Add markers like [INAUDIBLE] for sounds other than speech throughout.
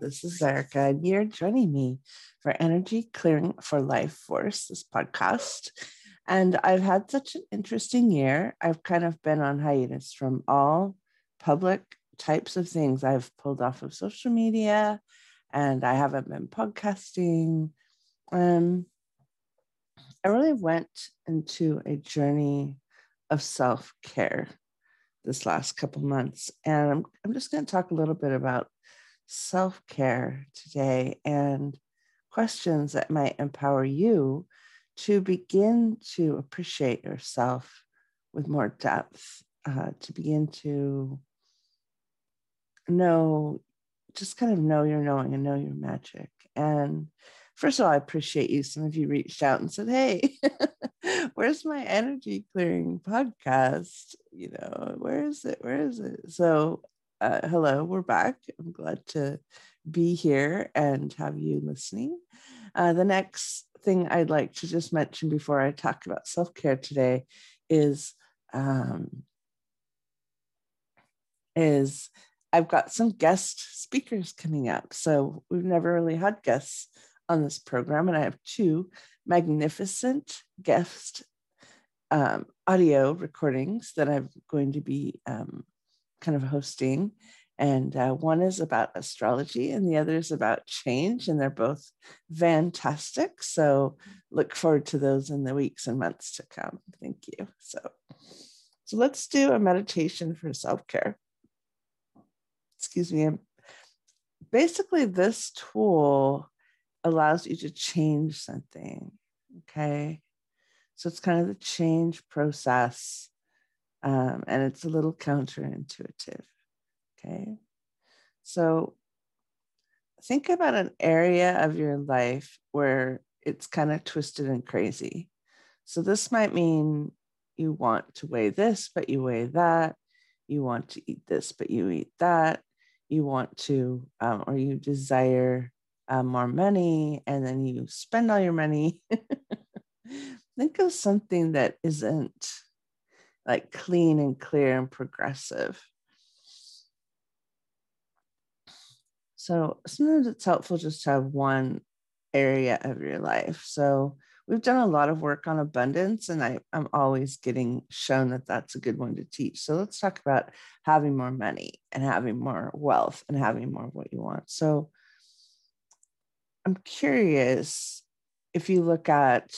this is Erica, and you're joining me for Energy Clearing for Life Force, this podcast. And I've had such an interesting year. I've kind of been on hiatus from all public types of things. I've pulled off of social media and I haven't been podcasting. Um, I really went into a journey of self care this last couple months. And I'm, I'm just going to talk a little bit about self care today and questions that might empower you to begin to appreciate yourself with more depth, uh, to begin to know, just kind of know your knowing and know your magic. And first of all, I appreciate you. Some of you reached out and said, Hey, [LAUGHS] where's my energy clearing podcast? You know, where is it? Where is it? So, uh, hello, we're back. I'm glad to be here and have you listening. Uh, the next thing I'd like to just mention before I talk about self care today is um, is I've got some guest speakers coming up. So we've never really had guests on this program, and I have two magnificent guest um, audio recordings that I'm going to be um, kind of hosting. And uh, one is about astrology, and the other is about change, and they're both fantastic. So look forward to those in the weeks and months to come. Thank you. So, so let's do a meditation for self care. Excuse me. Basically, this tool allows you to change something. Okay. So it's kind of the change process. Um, and it's a little counterintuitive. Okay. So think about an area of your life where it's kind of twisted and crazy. So this might mean you want to weigh this, but you weigh that. You want to eat this, but you eat that. You want to, um, or you desire uh, more money and then you spend all your money. [LAUGHS] Think of something that isn't like clean and clear and progressive. So sometimes it's helpful just to have one area of your life. So we've done a lot of work on abundance, and I, I'm always getting shown that that's a good one to teach. So let's talk about having more money and having more wealth and having more of what you want. So I'm curious if you look at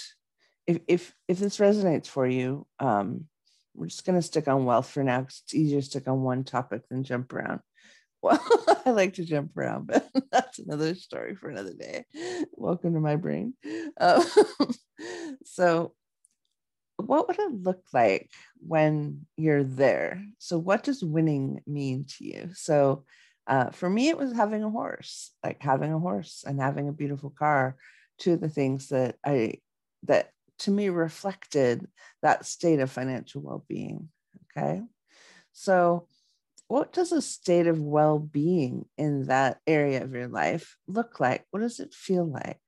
if if if this resonates for you. Um, we're just going to stick on wealth for now because it's easier to stick on one topic than jump around. [LAUGHS] Well, [LAUGHS] I like to jump around, but [LAUGHS] that's another story for another day. Welcome to my brain. Um, so, what would it look like when you're there? So, what does winning mean to you? So, uh, for me, it was having a horse, like having a horse and having a beautiful car. Two of the things that I that to me reflected that state of financial well-being. Okay, so what does a state of well-being in that area of your life look like? What does it feel like?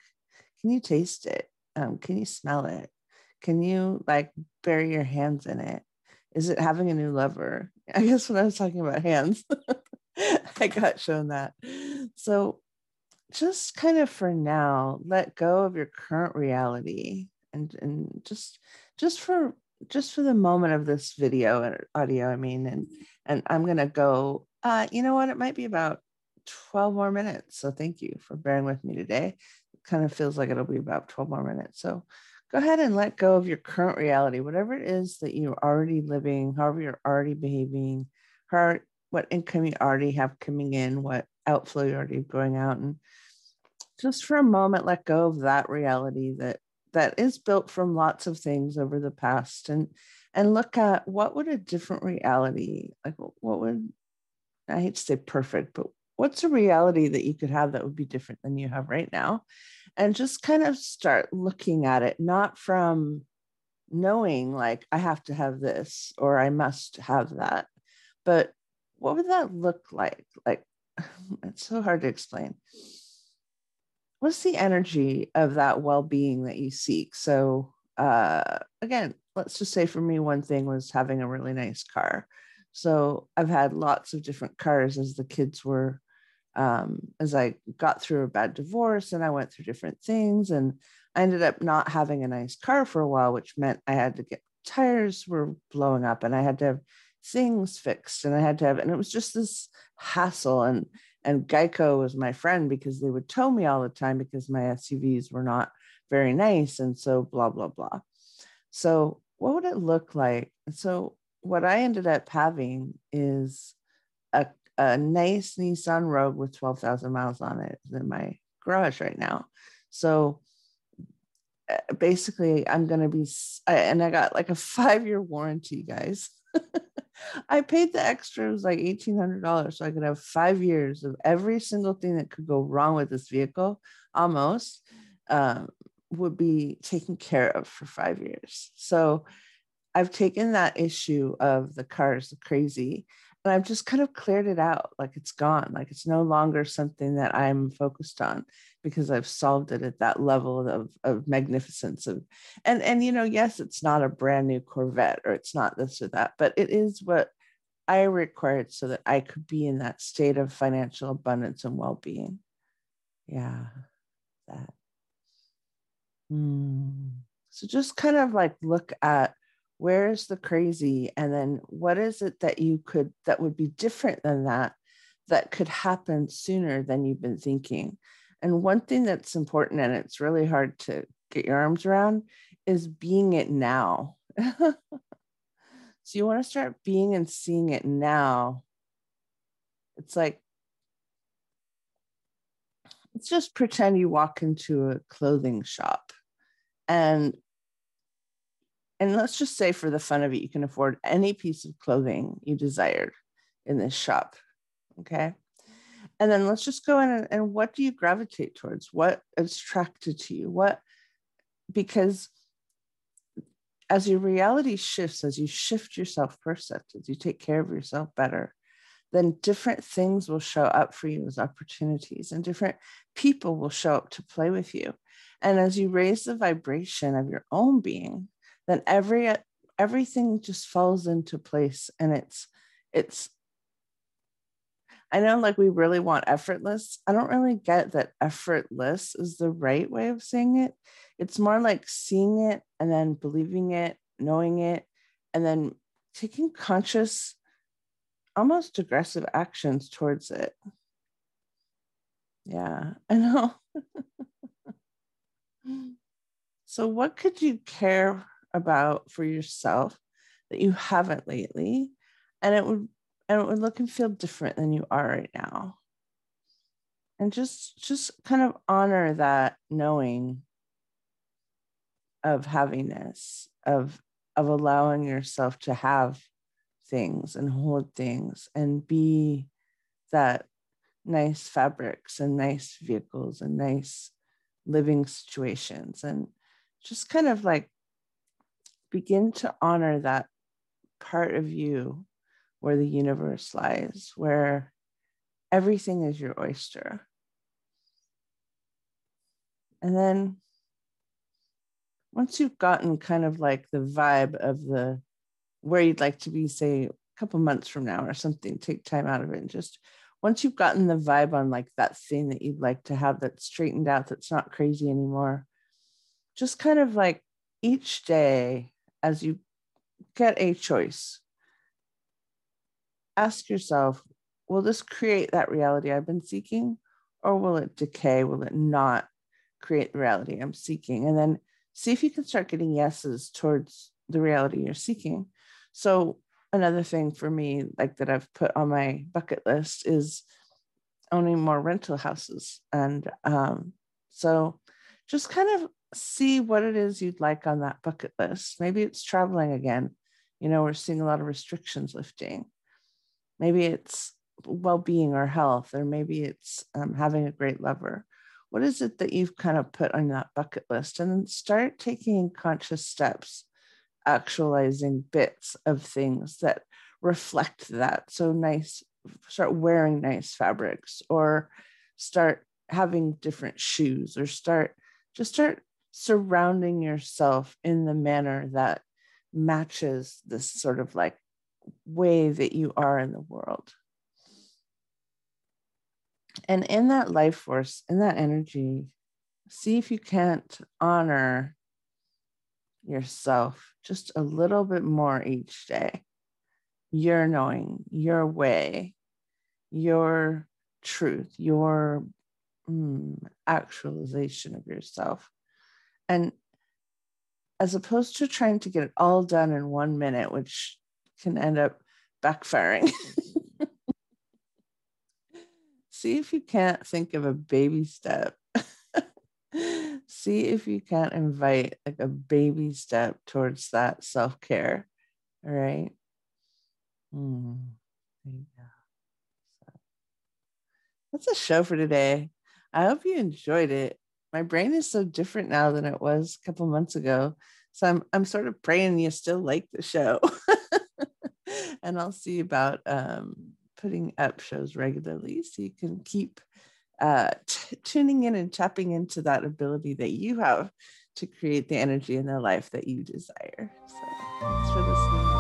Can you taste it? Um, can you smell it? Can you like bury your hands in it? Is it having a new lover? [LAUGHS] I guess when I was talking about hands. [LAUGHS] I got shown that. So just kind of for now, let go of your current reality and, and just just for just for the moment of this video and audio, I mean, and and I'm gonna go, uh, you know what, it might be about 12 more minutes. So thank you for bearing with me today. It kind of feels like it'll be about 12 more minutes. So go ahead and let go of your current reality, whatever it is that you're already living, however you're already behaving, how, what income you already have coming in, what outflow you're already going out, and just for a moment, let go of that reality that that is built from lots of things over the past, and and look at what would a different reality like what would I hate to say perfect, but what's a reality that you could have that would be different than you have right now, and just kind of start looking at it not from knowing like I have to have this or I must have that, but what would that look like? Like, [SIGHS] it's so hard to explain. What's the energy of that well being that you seek? So, uh, again, let's just say for me, one thing was having a really nice car. So, I've had lots of different cars as the kids were um, as I got through a bad divorce and I went through different things. And I ended up not having a nice car for a while, which meant I had to get tires were blowing up and I had to have things fixed and I had to have, and it was just this hassle. And and Geico was my friend because they would tow me all the time because my SUVs were not very nice. And so blah, blah, blah. So what would it look like? So what I ended up having is a, a nice Nissan Rogue with 12,000 miles on it in my garage right now. So uh, basically I'm going to be, and I got like a [LAUGHS] five year warranty guys. [LAUGHS] I paid the extra, it was like $1,800. So I could have five years of every single thing that could go wrong with this vehicle almost um, would be taken care of for five years. So I've taken that issue of the cars crazy and I've just kind of cleared it out. Like it's gone. Like it's no longer something that I'm focused on because I've solved it at that level of, of magnificence of and and you know, yes, it's not a brand new Corvette or it's not this or that, but it is what I required so that I could be in that state of financial abundance and well-being. Yeah, that. Mm. So just kind of like look at where's the crazy? And then what is it that you could that would be different than that that could happen sooner than you've been thinking? And one thing that's important and it's really hard to get your arms around is being it now. [LAUGHS] So you want to start being and seeing it now. It's like let's just pretend you walk into a clothing shop and and let's just say for the fun of it, you can afford any piece of clothing you desired in this shop. Okay. And then let's just go in and, and what do you gravitate towards? What is attracted to you? What, because as your reality shifts, as you shift your self percept, as you take care of yourself better, then different things will show up for you as opportunities and different people will show up to play with you. And as you raise the vibration of your own being, then every everything just falls into place and it's it's I know like we really want effortless. I don't really get that effortless is the right way of saying it. It's more like seeing it and then believing it, knowing it, and then taking conscious, almost aggressive actions towards it. Yeah, I know. [LAUGHS] so, what could you care about for yourself that you haven't lately and it would and it would look and feel different than you are right now. And just just kind of honor that knowing of havingness of of allowing yourself to have things and hold things and be that nice fabrics and nice vehicles and nice living situations and just kind of like begin to honor that part of you where the universe lies, where everything is your oyster. And then once you've gotten kind of like the vibe of the where you'd like to be, say, a couple months from now or something, take time out of it and just once you've gotten the vibe on like that thing that you'd like to have that's straightened out, that's not crazy anymore, just kind of like each day as you get a choice, ask yourself will this create that reality I've been seeking, or will it decay? Will it not create the reality I'm seeking? And then see if you can start getting yeses towards the reality you're seeking. So, another thing for me, like that I've put on my bucket list, is owning more rental houses. And um, so, just kind of see what it is you'd like on that bucket list. Maybe it's traveling again. You know, we're seeing a lot of restrictions lifting. Maybe it's well being or health, or maybe it's um, having a great lover. What is it that you've kind of put on that bucket list? And then start taking conscious steps, actualizing bits of things that reflect that. So nice, start wearing nice fabrics, or start having different shoes, or start just start surrounding yourself in the manner that matches this sort of like way that you are in the world. And in that life force, in that energy, see if you can't honor yourself just a little bit more each day. Your knowing, your way, your truth, your mm, actualization of yourself. And as opposed to trying to get it all done in one minute, which can end up backfiring. [LAUGHS] See if you can't think of a baby step. [LAUGHS] See if you can't invite like a baby step towards that self care. All right. Mm, go. So, that's a show for today. I hope you enjoyed it. My brain is so different now than it was a couple months ago. So I'm I'm sort of praying you still like the show. [LAUGHS] and I'll see about um, putting up shows regularly so you can keep uh, t- tuning in and tapping into that ability that you have to create the energy in the life that you desire. So thanks for listening.